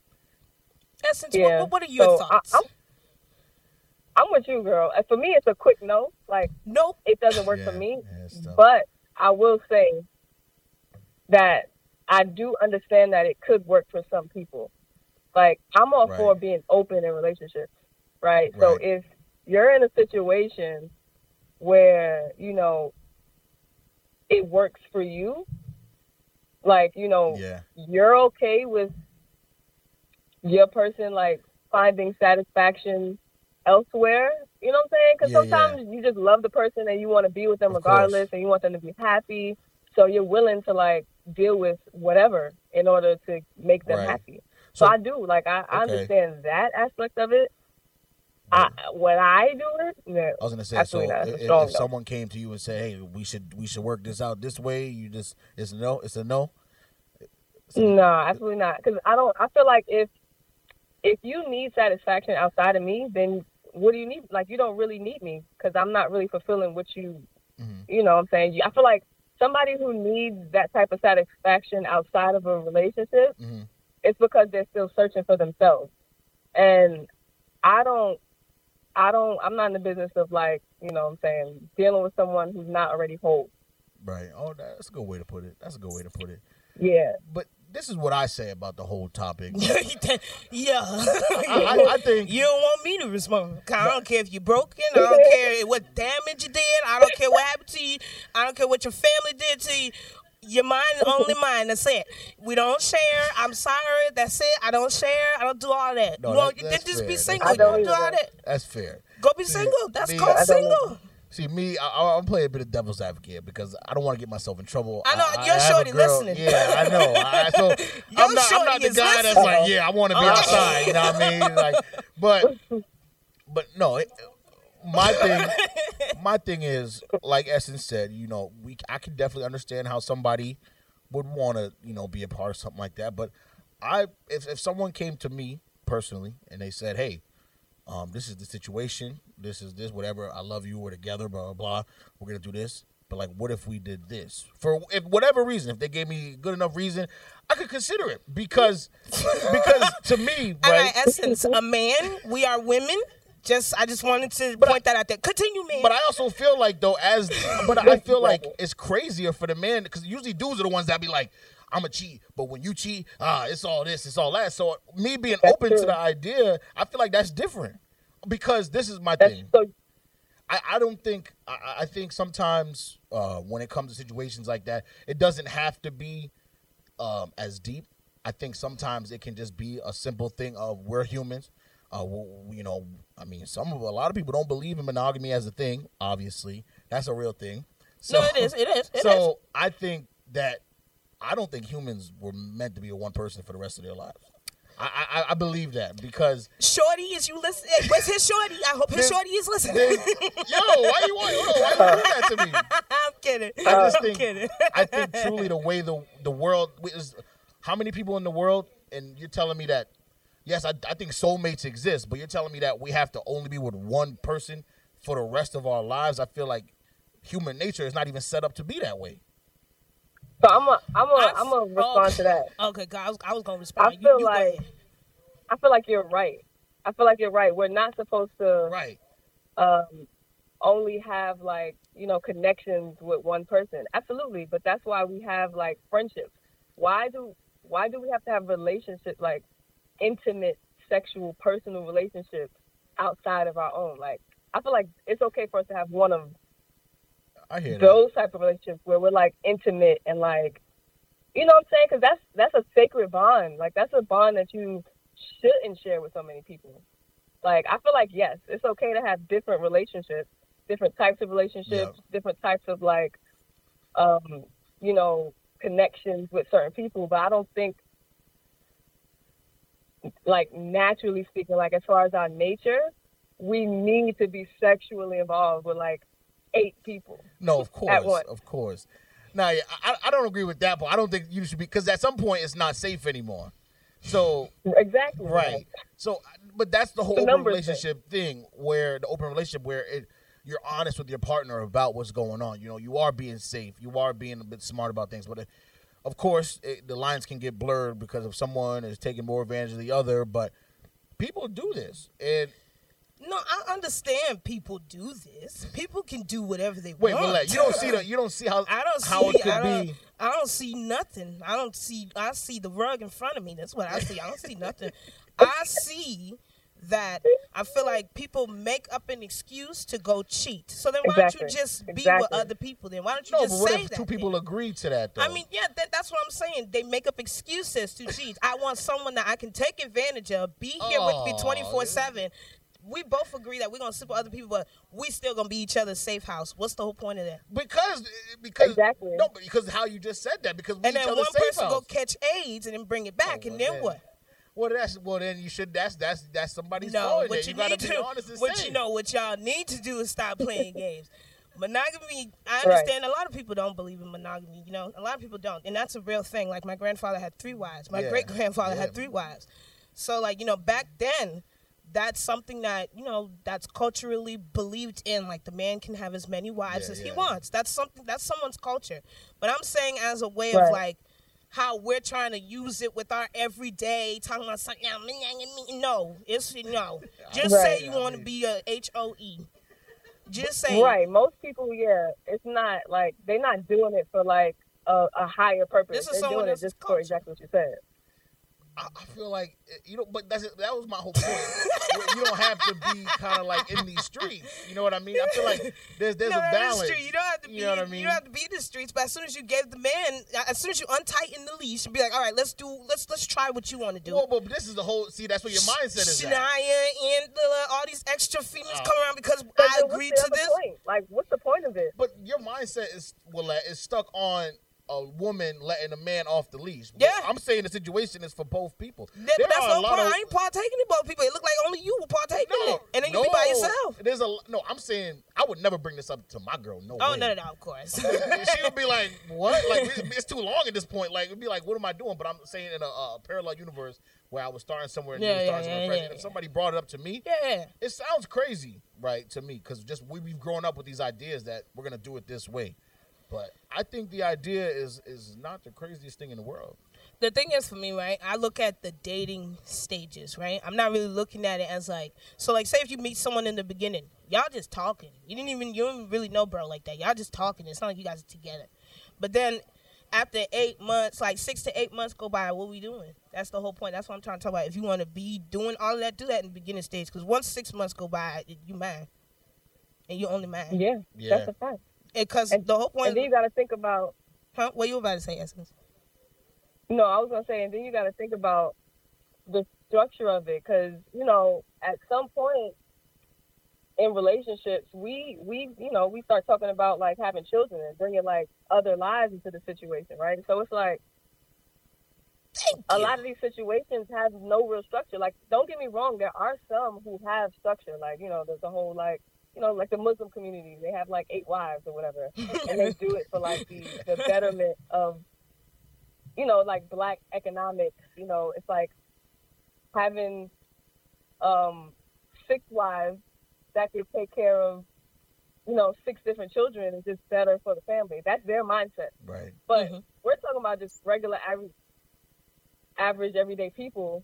Essence, Yeah. what, what are your So, thoughts? I'm- I'm with you, girl. For me, it's a quick no. Like nope. it doesn't work for me. yeah. But I will say that I do understand that it could work for some people. Like I'm all for being open in relationships, right? So if you're in a situation where you know it works for you, like you know Yeah, you're okay with your person like finding satisfaction elsewhere. You know what I'm saying? Because Yeah, yeah. sometimes you just love the person and you want to be with them Of course. regardless, and you want them to be happy. So you're willing to like deal with whatever in order to make them Right. happy. So, So- I do like I, I understand that aspect of it. I, when I do it, no. I was gonna say. So not. if, if someone came to you and said, "Hey, we should we should work this out this way," you just it's a no. It's a no. No, absolutely not. Because I don't. I feel like if if you need satisfaction outside of me, then what do you need? Like you don't really need me because I'm not really fulfilling what you. Mhm. You know, what I'm saying. I feel like somebody who needs that type of satisfaction outside of a relationship, Mhm. it's because they're still searching for themselves, and I don't. I don't. I'm not in the business of like you know. what I'm saying dealing with someone who's not already whole. Right. Oh, that's a good way to put it. That's a good way to put it. Yeah. But this is what I say about the whole topic. [laughs] yeah. I, I, I think You don't want me to respond. 'Cause I don't care if you're broken. I don't care what damage you did. I don't care what happened to you. I don't care what your family did to you. Your mind is only mine. That's it. We don't share. I'm sorry. That's it. I don't share. I don't do all that. No, you want, that- that's then just fair. be That's single. fair. You don't do all either. that. that's fair. Go be single. That's me- called I don't single. See me, I, I- I'm playing a bit of devil's advocate because I don't want to get myself in trouble. I know, I, your have a shorty listening. Yeah, I know. I, so [laughs] I'm not, I'm not the guy that's like, yeah, I want to be Oh. outside. You know what I mean? [laughs] Like, but, but no. It, my thing, my thing is like Essence said. You know, we I can definitely understand how somebody would want to, you know, be a part of something like that. But I, if if someone came to me personally and they said, hey, um, this is the situation. This is this, whatever. I love you. We're together. Blah blah blah. We're gonna do this. But like, what if we did this for if whatever reason? If they gave me good enough reason, I could consider it because because [laughs] to me, All right? right, essence, a man. We are women. Just, I just wanted to But point that out there. Continue, man. But I also feel like though, as but I feel like it's crazier for the man because usually dudes are the ones that be like, "I'm a cheat," but when you cheat, ah, it's all this, it's all that. So me being That's open to the idea, I feel like that's different because this is my That's thing. so. I, I don't think I, I think sometimes uh, when it comes to situations like that, it doesn't have to be um, as deep I think sometimes it can just be a simple thing of we're humans. Uh, w- w- you know, I mean, some of a lot of people don't believe in monogamy as a thing. Obviously, that's a real thing. So, no, it is. It is. It [laughs] is. so I think that I don't think humans were meant to be a one person for the rest of their lives. I I, I believe that because Shorty, is you listening? Where's his shorty? I hope his shorty is listening. then, yo, why you want? On, why you do that to me? [laughs] I'm kidding. I just I'm think kidding. I think truly the way the the world is how many people in the world and you're telling me that yes I, I think soulmates exist but you're telling me that we have to only be with one person for the rest of our lives I feel like human nature is not even set up to be that way So I'm a, I'm a, I'm gonna f- respond okay. to that. [laughs] Okay, God, I was, I was gonna respond. I You- feel you go like ahead. I feel like you're right. I feel like you're right. We're not supposed to right um, only have like you know connections with one person. Absolutely, but that's why we have like friendships. Why do why do we have to have relationships like intimate, sexual, personal relationships outside of our own? Like I feel like it's okay for us to have one of I hear that those type of relationships where we're like intimate and like you know what I'm saying? Because that's that's a sacred bond. Like that's a bond that you shouldn't share with so many people. Like I feel like yes, it's okay to have different relationships, different types of relationships, different types of like, um, you know, connections with certain people. But I don't think, like naturally speaking, like as far as our nature, we need to be sexually involved with like eight people. no [laughs] of course of course now yeah, I, I don't agree with that but I don't think you should be because at some point it's not safe anymore so Exactly. Right. So, but that's the whole The open relationship thing, where the open relationship where it you're honest with your partner about what's going on. You know, you are being safe, you are being a bit smart about things, but. It, of course, it, the lines can get blurred because if someone is taking more advantage of the other, but people do this. And No, I understand people do this. People can do whatever they wait, want. Willette, you don't see the you don't see how [laughs] I don't see. how it could I don't, be. I don't see nothing. I don't see. I see the rug in front of me. That's what I see. I don't see nothing. [laughs] I see that I feel like people make up an excuse to go cheat. So then why don't you just be with other people? Then why don't you No, but just what say if that? two people then? agree to that though? I mean, yeah, that, that's what I'm saying. They make up excuses to cheat. I want someone that I can take advantage of, be here with me Oh, 24 7. We both agree that we're gonna sleep with other people, but we still gonna be each other's safe house. What's the whole point of that? because because Exactly. no, but because how you just said that because we And each then one safe person go catch AIDS and then bring it back, Oh, and well, then then- what? Well, that's well. Then you should. That's that's that's somebody's No, fault. what then. you, gotta need be to, honest and what say. you know, what y'all need to do is stop [laughs] playing games. Monogamy, I understand a lot of people don't believe in monogamy. You know, a lot of people don't, and that's a real thing. Like my grandfather had three wives. My Yeah, great grandfather yeah. had three wives. So, like you know, back then, that's something that you know that's culturally believed in. Like the man can have as many wives Yeah, as yeah. he wants. That's something. That's someone's culture. But I'm saying as a way Right. of like how we're trying to use it with our everyday talking about something. No, it's no. [laughs] Just Right. say you want to be a H O E. Just say Right. Most people, yeah, it's not like they're not doing it for like a, a higher purpose. This is they're doing it just for culture. exactly what you said. I, I feel like eh, you know, but that's that was my whole point. You don't have to be kind of like in these streets. You know what I mean? I feel like there's there's no, a balance. true. You don't have to be. You know what I mean? You don't have to be in the streets. But as soon as you gave the man, as soon as you untighten the leash and be like, all right, let's do, let's let's try what you want to do. Well, but this is the whole. See, that's what your mindset is. At. Shania and uh, all these extra females Oh. come around because I then what's agreed to this. Point? Like, what's the point of it? But your mindset is well, uh, is stuck on a woman letting a man off the leash. But Yeah. I'm saying the situation is for both people. That, There that's are the a lot point. of- I ain't partaking in both people. It look like only you will partake in it, and then no, you be by yourself. There's a no. I'm saying I would never bring this up to my girl. No. Oh way. no, no, no, of course. she would be [laughs] like, "What? Like it's, too long at this point. Like it'd be like, what am I doing?" But I'm saying in a, a parallel universe where I was starting somewhere and Yeah, yeah, starting somewhere yeah, yeah, if somebody brought it up to me, yeah. it sounds crazy, right, to me, because just we, we've grown up with these ideas that we're gonna do it this way. But I think the idea is is not the craziest thing in the world. the thing is for me, right? I look at the dating stages, right? I'm not really looking at it as like so. Like, say if you meet someone in the beginning, y'all just talking. You didn't even you don't really know bro like that. Y'all just talking. It's not like you guys are together. But then after eight months, like six to eight months go by, what we doing? That's the whole point. That's what I'm trying to talk about. If you want to be doing all of that, do that in the beginning stage. Because once six months go by, you mad, and you only mad. Yeah, Yeah. that's a fact. Because the whole And point. then you got to think about Huh? What you were about to say, Essence? No, I was gonna say, and then you got to think about the structure of it, because you know, at some point in relationships, we we you know we start talking about like having children and bringing like other lives into the situation, right? So it's like a lot of these situations have no real structure. Like, don't get me wrong, there are some who have structure. Like, you know, there's a whole like, you know, like the Muslim community, they have like eight wives or whatever, [laughs] and they do it for like the the betterment of, you know, like black economics. You know, it's like having um six wives that could take care of, you know, six different children is just better for the family. That's their mindset. Right. But we're talking about just regular average, average everyday people,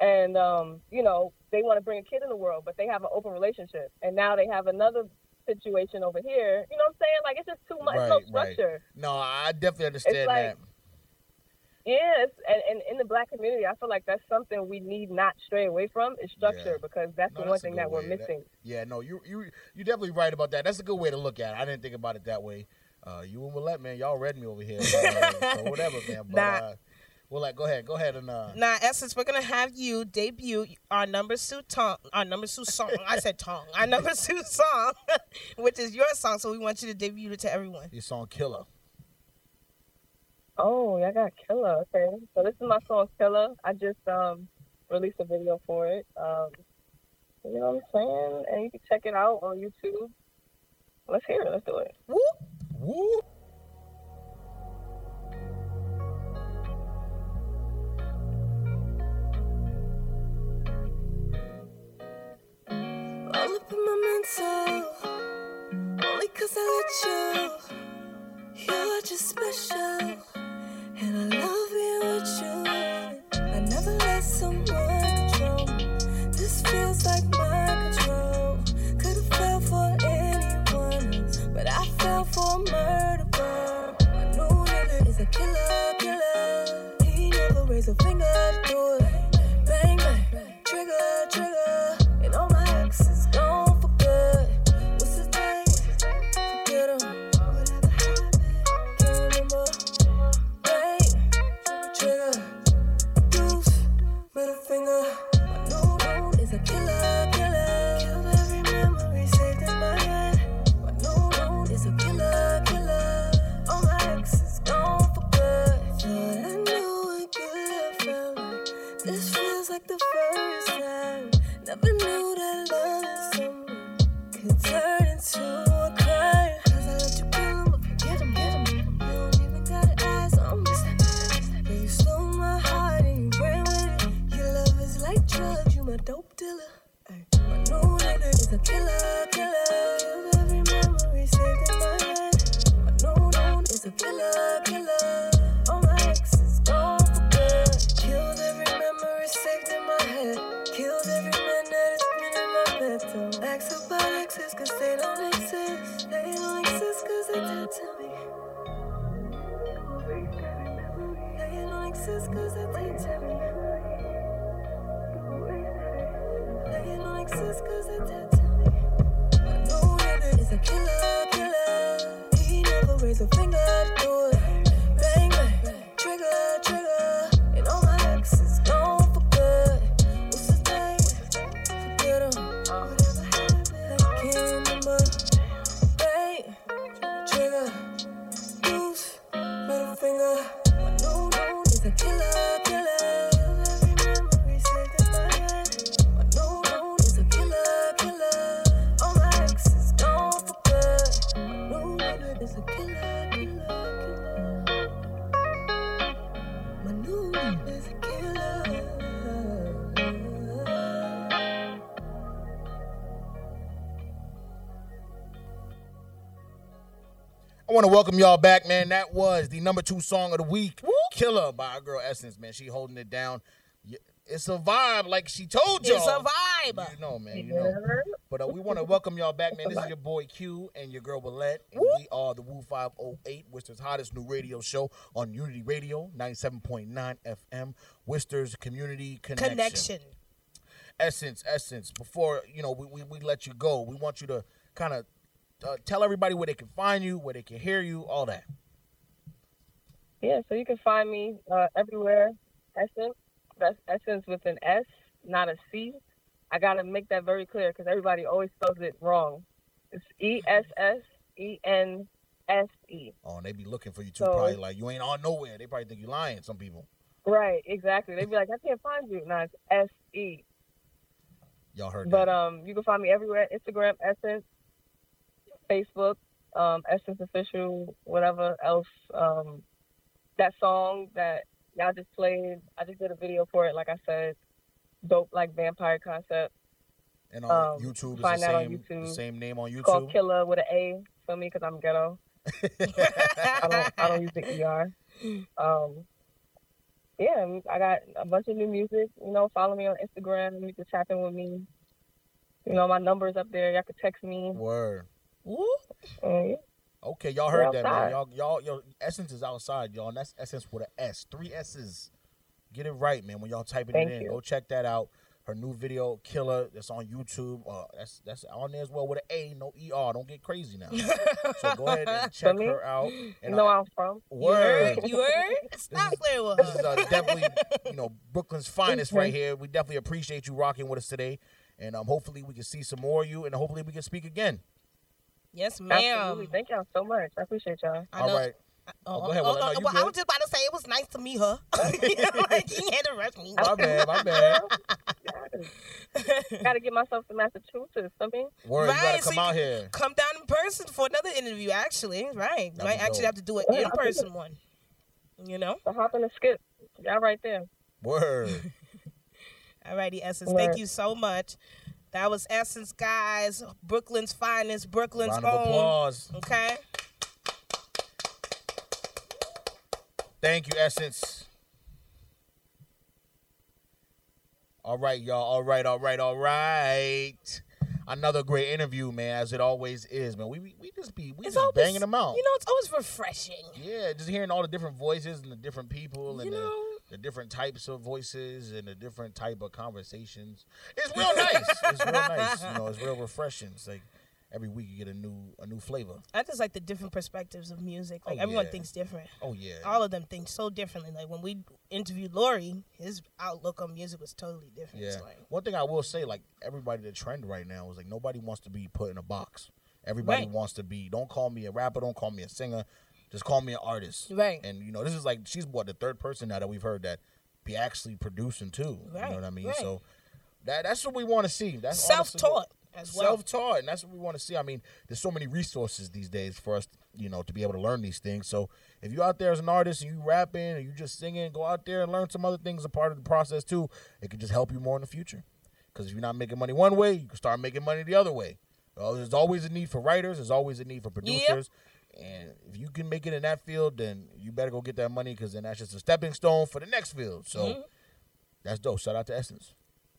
and um, you know they want to bring a kid in the world, but they have an open relationship, and now they have another situation over here. You know what I'm saying? Like it's just too much, no Right, right. structure. No, I definitely understand like- that. Yes, and, and in the black community, I feel like that's something we need not stray away from is structure Yeah. because that's No, the one that's a thing that we're way. That- missing. Yeah, no, you you you definitely right about that. That's a good way to look at it. I didn't think about it that way. Uh, you and Willette, man, y'all read me over here. Uh, so whatever, man. [laughs] But Nah. uh, Willette, go ahead, go ahead and uh, Now, Essence, we're gonna have you debut our number two song. Our number two song. I said tongue. Our number two song, [laughs] which is your song. So we want you to debut it to everyone. your song "Killer." Oh, y'all got Killer. Okay. So this is my song Killer. I just um released a video for it. Um you know what I'm saying? And you can check it out on YouTube. Let's hear it. Let's do it. Woo! Woo! Up in my mental, only cause I let you. You're just special, and I love being with you. Dope dealer. My new nigga is a killer, killer. Killed every memory saved in my head. My new known is a killer, killer. All my exes gone for good. Killed every memory saved in my head. Killed every man that has been in my bed. Don't ask about exes cause they don't exist. They don't exist cause they dead to me. They don't exist cause they dead is a finger do want to welcome y'all back, man. That was the number two song of the week, "Killer" by our girl Essence, man. She holding it down. It's a vibe, like she told y'all. It's a vibe. You know, man. You know. But uh, we want to welcome y'all back, man. This is your boy Q and your girl Willette. And we are the Woo 508, Worcester's hottest new radio show on Unity Radio, 97.9 FM, Worcester's Community Connection. Connection. Essence, Essence. Before, you know, we, we, we let you go, we want you to kind of uh, tell everybody where they can find you, where they can hear you, all that. yeah, so you can find me uh, everywhere. Essence. That's Essence with an S, not a C. I gotta make that very clear because everybody always spells it wrong. It's E S S E N S E. Oh, and they be looking for you too. So- probably like you ain't on nowhere. They probably think you lying. Some people. Right, exactly. They'd be like, I can't find you. No, it's S E. Y'all heard But that. um, you can find me everywhere: Instagram, Essence, Facebook, um, Essence Official, whatever else. Um, that song that y'all just played, I just did a video for it. Like I said, dope like vampire concept. and on um, YouTube, find the that on same, the YouTube. same name on YouTube. It's called Killer with an A for me because I'm ghetto. [laughs] I don't I don't use the ER. Um, yeah, I got a bunch of new music. You know, follow me on Instagram. You can tap in with me. You know, my number's up there. Y'all can text me. Word. Woo. Okay, y'all heard that, man. Y'all, y'all, your essence is outside, y'all. And that's essence with an S, three S's. Get it right, man. When y'all typing Thank it in, you. go check that out. Her new video, Killer, that's on YouTube. Uh, that's that's on there as well with an A, no ER. Don't get crazy now. so go ahead and [laughs] check her out. And know where I'm from. You heard? word. You heard? [laughs] Stop playing with This is uh, definitely, you know, Brooklyn's [laughs] finest right here. We definitely appreciate you rocking with us today, and um, hopefully we can see some more of you, and hopefully we can speak again. Yes, Absolutely. ma'am. Thank y'all so much. I appreciate y'all. I All know- right, uh, Oh, go uh, ahead, oh, No, oh, well, I was just about to say it was nice to meet her. [laughs] [laughs] like, you had to rush me. my bad, my bad. Got to get myself to Massachusetts. I mean, Word, you Right, gotta so come you out can here. Come down in person for another interview, actually. Right. That'd Might actually dope. have to do an Yeah, in person one. You know? so hop in the skip. Y'all right there. Word. [laughs] Alrighty, Essence. Thank you so much. That was Essence, guys. Brooklyn's finest, Brooklyn's Round of own. applause. Okay. Thank you, Essence. All right, y'all. All right, all right, all right. Another great interview, man, as it always is, man. We we, we just be we It's just always banging them out. You know, it's always refreshing. yeah, just hearing all the different voices and the different people and You know? the different types of voices and the different type of conversations. It's real nice. it's real [laughs] nice. You know, it's real refreshing. It's like every week you get a new a new flavor. I just like the different perspectives of music. Like Oh, everyone yeah. thinks different. Oh yeah. All of them think so differently. Like when we interviewed Lori, his outlook on music was totally different. Yeah. Like, One thing I will say, like everybody, the trend right now is like nobody wants to be put in a box. Everybody Right. wants to be. Don't call me a rapper. Don't call me a singer. Just call me an artist. Right. And you know, this is like she's what the third person now that we've heard that be actually producing too. You know what I mean? right. So that that's what we want to see. That's self-taught as well. self-taught and that's what we want to see i mean there's so many resources these days for us you know to be able to learn these things so if you're out there as an artist and you rapping or you just singing go out there and learn some other things a part of the process too it could just help you more in the future because if you're not making money one way you can start making money the other way well, there's always a need for writers there's always a need for producers and if you can make it in that field then you better go get that money because then that's just a stepping stone for the next field so Mm-hmm. that's dope shout out to essence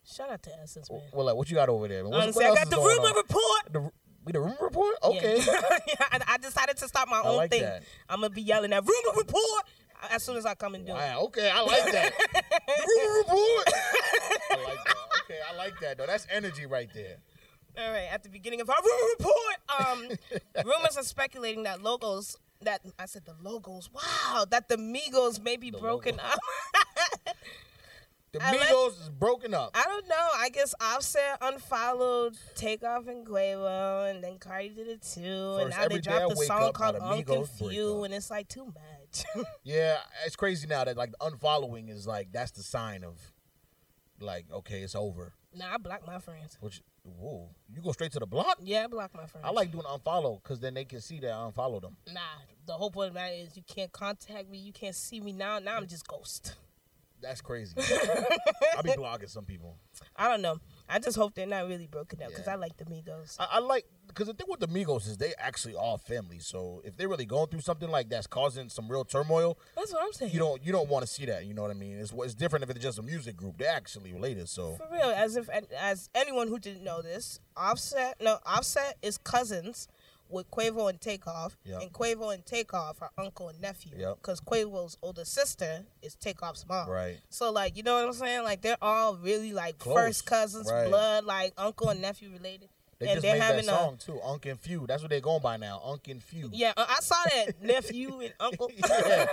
Shout out to Essence, man. well like, what you got over there man? Honestly, what I got the rumor on? report. The, we the rumor report? Okay. [laughs] Yeah, I, I decided to start my I own like thing. that. I'm gonna be yelling at rumor report as soon as I come and do it. Okay, I like that. [laughs] rumor report. [laughs] I like that. Okay, I like that though. That's energy right there. All right, at the beginning of our report, um, [laughs] rumors are speculating that logos that I said the logos. Wow, that the Migos may be The broken logo. up. [laughs] The I Migos is broken up. I don't know. I guess Offset unfollowed Takeoff and Quavo, and then Cardi did it too. and now they dropped a song called now the Migos break Unconfused, and it's like too much. [laughs] Yeah, it's crazy now that like unfollowing is like that's the sign of like okay, it's over. Nah, I block my friends. Which whoa, you go straight to the block. Yeah, I block my friends. I like doing unfollow because then they can see that I unfollowed them. Nah, the whole point of that is you can't contact me, you can't see me now. Now I'm just ghost. That's crazy. [laughs] I be blocking some people. I don't know. I just hope they're not really broken up because Yeah. I like the Migos. I, I like because the thing with the Migos is they actually all family. So if they're really going through something like that's causing some real turmoil, That's what I'm saying. you don't you don't want to see that. You know what I mean? It's it's different if it's just a music group. They're actually related. So For real, as if as anyone who didn't know this, Offset no Offset is cousins with Quavo and Takeoff, Yep. and Quavo and Takeoff are uncle and nephew. Yep. Because Quavo's older sister is Takeoff's mom. right, So like you know what I'm saying? Like they're all really like Close. first cousins, Right. blood, like uncle and nephew related. They and just they're made having that a- song too, Unc and Phew. That's what they're going by now, Unc and Phew. Yeah, uh, I saw that [laughs] nephew and uncle. yeah.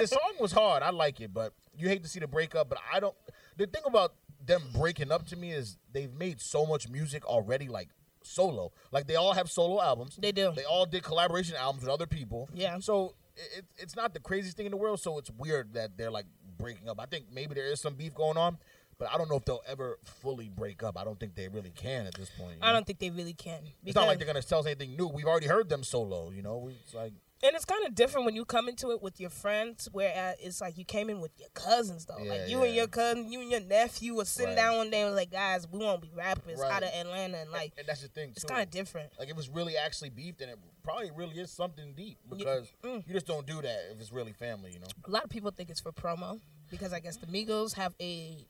the song was hard. I like it, but you hate to see the breakup. But I don't. The thing about them breaking up to me is they've made so much music already, like solo. Like they all have solo albums. They do. They all did collaboration albums with other people. Yeah. So it, it's not the craziest thing in the world. So it's weird that they're like breaking up. I think maybe there is some beef going on, but I don't know if they'll ever fully break up. I don't think they really can at this point. I know? don't think they really can. It's not like they're gonna tell us anything new. We've already heard them solo. You know, it's like And it's kind of different when you come into it with your friends, where it's like you came in with your cousins though. Yeah, like you and your cousin, you and your nephew were sitting Right. down one day and was like, guys, we want to be rappers Right. out of Atlanta, and like and that's the thing. it's kind of different. Like it was really actually beef, and it probably really is something deep because Mm. you just don't do that if it's really family, you know. A lot of people think it's for promo because I guess the Migos have a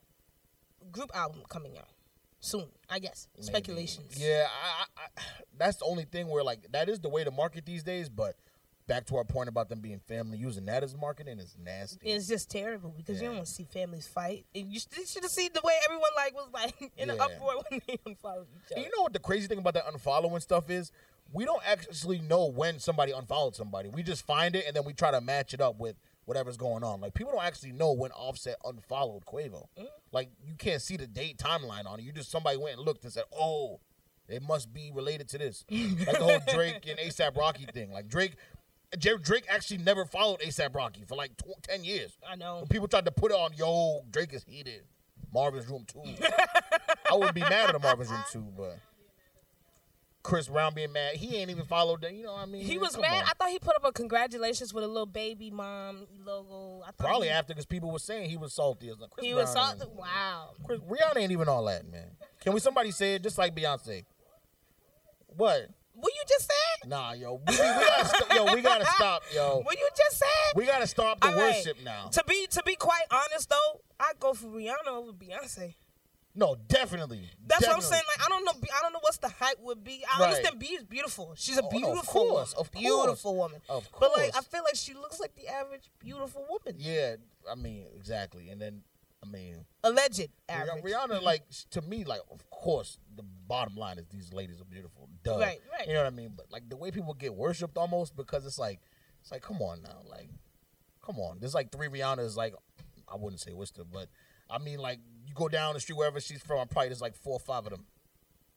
group album coming out soon. I guess Maybe. speculations. Yeah, I, I, that's the only thing where like that is the way to market these days. But back to our point about them being family, using that as marketing is nasty. It's just terrible because you don't want to see families fight. And you should have seen the way everyone like was like in an uproar when they unfollowed each And other. you know what the crazy thing about that unfollowing stuff is? We don't actually know when somebody unfollowed somebody. We just find it and then we try to match it up with whatever's going on. Like people don't actually know when Offset unfollowed Quavo. Mm. Like you can't see the date timeline on it. You just somebody went and looked and said, "Oh, it must be related to this." like the whole [laughs] Drake and ASAP Rocky thing. Like Drake, Drake actually never followed ASAP Rocky for like tw- ten years. I know. When people tried to put it on, yo, Drake is heated. Marvin's Room 2. I wouldn't be mad at a Marvin's Room 2, but Chris Brown being mad, he ain't even followed that. You know what I mean? He was mad. on. I thought he put up a congratulations with a little baby mom logo. I Probably he, after because people were saying he was salty. Like, he was salty. Wow. Chris, Rihanna ain't even all that, man. Can we somebody say it just like Beyonce? What? What you just said? Nah, yo, we, we gotta st- yo, we gotta [laughs] stop, yo. What you just said? We gotta stop the All right. worship now. To be to be quite honest though, I go for Rihanna over Beyonce. No, definitely. That's what I'm Definitely. saying. Like I don't know. I don't know what's the hype would be. I Right. understand B is beautiful. She's a Oh, no, beautiful of course, woman. of course. beautiful woman. Of But like I course. feel like she looks like the average beautiful woman. Yeah, I mean, exactly. And then, I mean, Alleged average. Rihanna, mm-hmm. like to me, like of course, the bottom line is these ladies are beautiful. Duh. Right, right. You know what I mean? But like the way people get worshipped almost because it's like, it's like, come on now, like, come on. There's like three Rihannas. Like, I wouldn't say Worcester, but I mean, like, you go down the street wherever she's from, probably there's like four or five of them.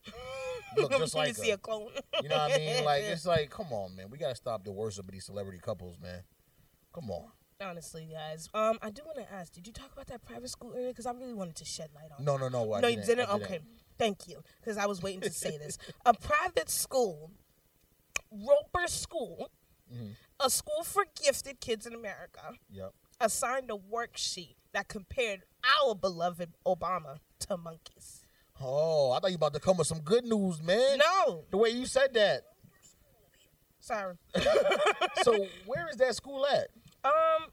[laughs] Look just like see her. a clone. You know what I mean? [laughs] Like, it's like, come on, man. We gotta stop the worship of these celebrity couples, man. Come on. Honestly, guys, um, I do want to ask: Did you talk about that private school earlier? Because I really wanted to shed light on. No, no, no. I no, you didn't. didn't. Okay, thank you. Because I was waiting to say this. [laughs] A private school, Roeper School, Mm-hmm. a school for gifted kids in America, Yep. assigned a worksheet that compared our beloved Obama to monkeys. Oh, I thought you about to come with some good news, man. No, The way you said that. sorry. [laughs] So where is that school at? Um,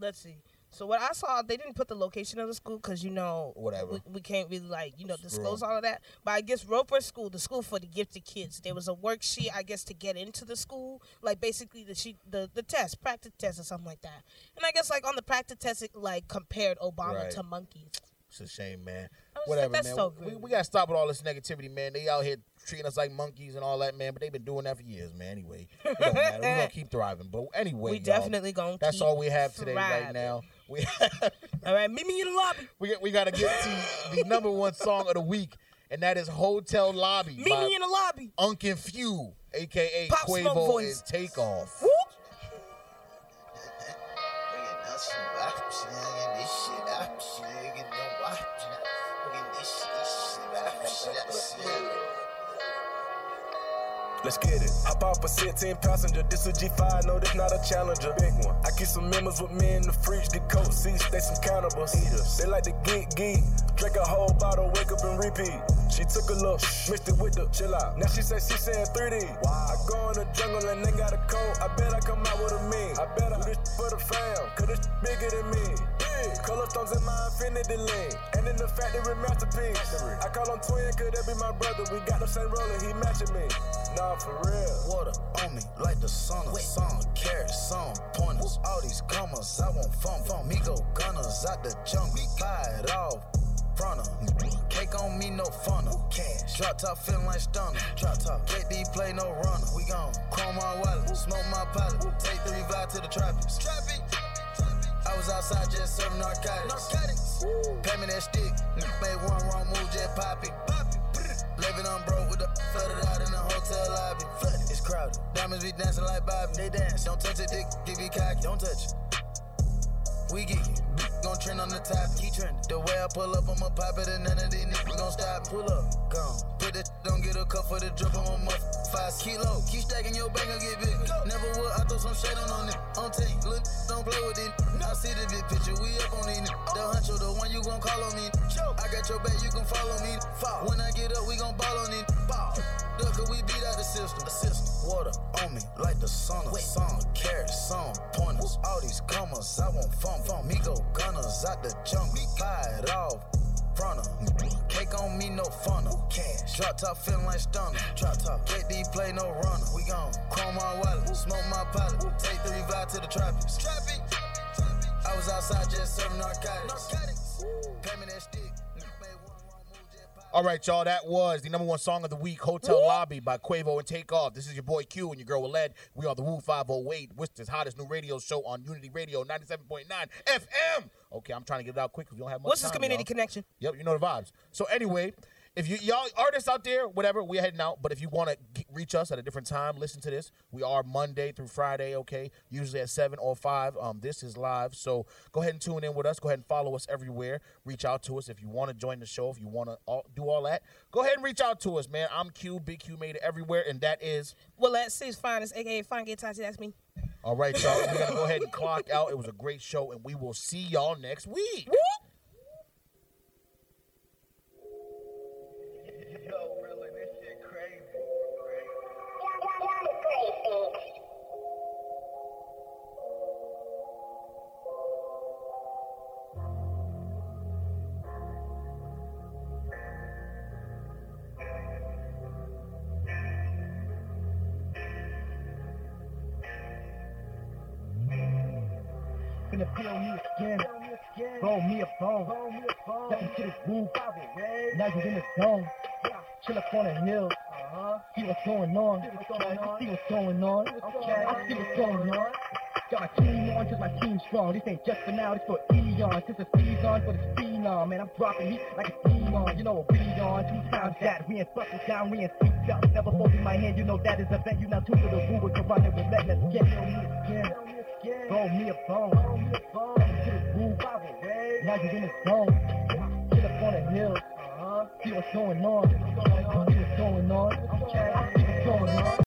let's see. So what I saw, they didn't put the location of the school because you know Whatever. we, we can't really like you know disclose all of that. But I guess Roeper School, the school for the gifted kids, there was a worksheet I guess to get into the school, like basically the sheet, the the test, practice test or something like that. And I guess like on the practice test, it like compared Obama Right. to monkeys. It's a shame, man. I was like, Whatever, that's man. so we, we gotta stop with all this negativity, man. They out here treating us like monkeys and all that, man. But they've been doing that for years, man. Anyway, it don't matter. We're gonna [laughs] keep thriving. But anyway, we definitely gonna. That's all we have today, right now. We All right, meet me in the lobby. [laughs] we we gotta get to the number one song of the week, and that is "Hotel Lobby" Meet me in the lobby. Unkin Few, aka Pop Quavo and Takeoff. Whoop. Let's get it. Hop off a 16 passenger. This is a G5, no, this not a challenger. Big one. I keep some members with me in the fridge. Get coat seats, they some cannibals. Eaters. They like to geek, geek. Drink a whole bottle, wake up and repeat. She took a look, mixed it with the chill out. Now she say she saying 3D. I go in the jungle and they got a coat. I bet I come out with a mean. I bet I do this for the fam, cause this bigger than me. Big. Color stones in my infinity lane. And in the factory masterpiece. I call him twin, could that be my brother? We got the same roller, he matching me. Nah, for real. Water on me like the sun of sun. Carrots, some pointers. All these commas, I want fun from me. Go gunners out the jungle. Buy it off. front of. Cake on me, no funnel. Cash. Drop top feeling like stunner. Drop top. KD play no runner. We gon' Chrome my wallet. Smoke my pilot. Take the revive to the tropics. Trappy. I was outside just serving narcotics. Narcotics. Pay me that stick. Made one wrong move, just pop it. Broke with the flooded out in the hotel lobby. Flooded. It's crowded. Diamonds be dancing like Bobby. They dance. Don't touch it, dick. Give you cocky. Don't touch it. We get it. Gon' trend on the top, keep trending. The way I pull up, I'ma pop it, and none of these niggas gon' stop. Pull up, gone. Put that don't get a cup for the drip on my muff. Five kilo, keep stacking your bank, I get big. Never would, I throw some shade on on it. On team, look, don't play with it. I see the big picture, we up on it. The huncho, the one you gon' call on me. I got your back, you can follow me. When I get up, we gon' ball on it. Ball. Look, cause we beat out the system. The system. Water on me like the sun. Sun, carrots, sun, pointers. All these commas, I want fun. Fun, me go gunners out the jungle. Buy it off. Front. Cake on me, no funnel. Cash. Drop top feeling like stunner. Drop top. KD play no runner. We gone. Chrome my wallet. Smoke my pilot. Take the revive to the tropics. I was outside just serving narcotics. Pay me that stick. All right, y'all. That was the number one song of the week, Hotel Lobby by Quavo and Takeoff. This is your boy Q and your girl Willette. We are the Woo 508, Worcester's hottest new radio show on Unity Radio 97.9 FM. Okay, I'm trying to get it out quick because we don't have much What's this community y'all. connection? Yep, you know the vibes. So anyway, if you y'all artists out there, whatever, we're heading out. But if you want to reach us at a different time, listen to this. We are Monday through Friday, okay? Usually at seven or five. Um, this is live, so go ahead and tune in with us. Go ahead and follow us everywhere. Reach out to us if you want to join the show. If you want to do all that, go ahead and reach out to us, man. I'm Q, Big Q made it everywhere, and that is Well, that's Six Finest, aka Fine Get Tati. That's me. all right, y'all. We're gonna go ahead and clock out. It was a great show, and we will see y'all next week. For now, this for eons. This is season for the phenom. Man, I'm dropping heat like a demon. You know, a beat on. Two times that. We ain't fucking down, we ain't seat up. Never folding my hand, you know that is a bet. You now two to the rule with Corona with let Let's get on me again. Roll me a bone. Step into the groove. Now you in the zone. Chill up on the hill. See what's going on. See what's going on. I see what's going on.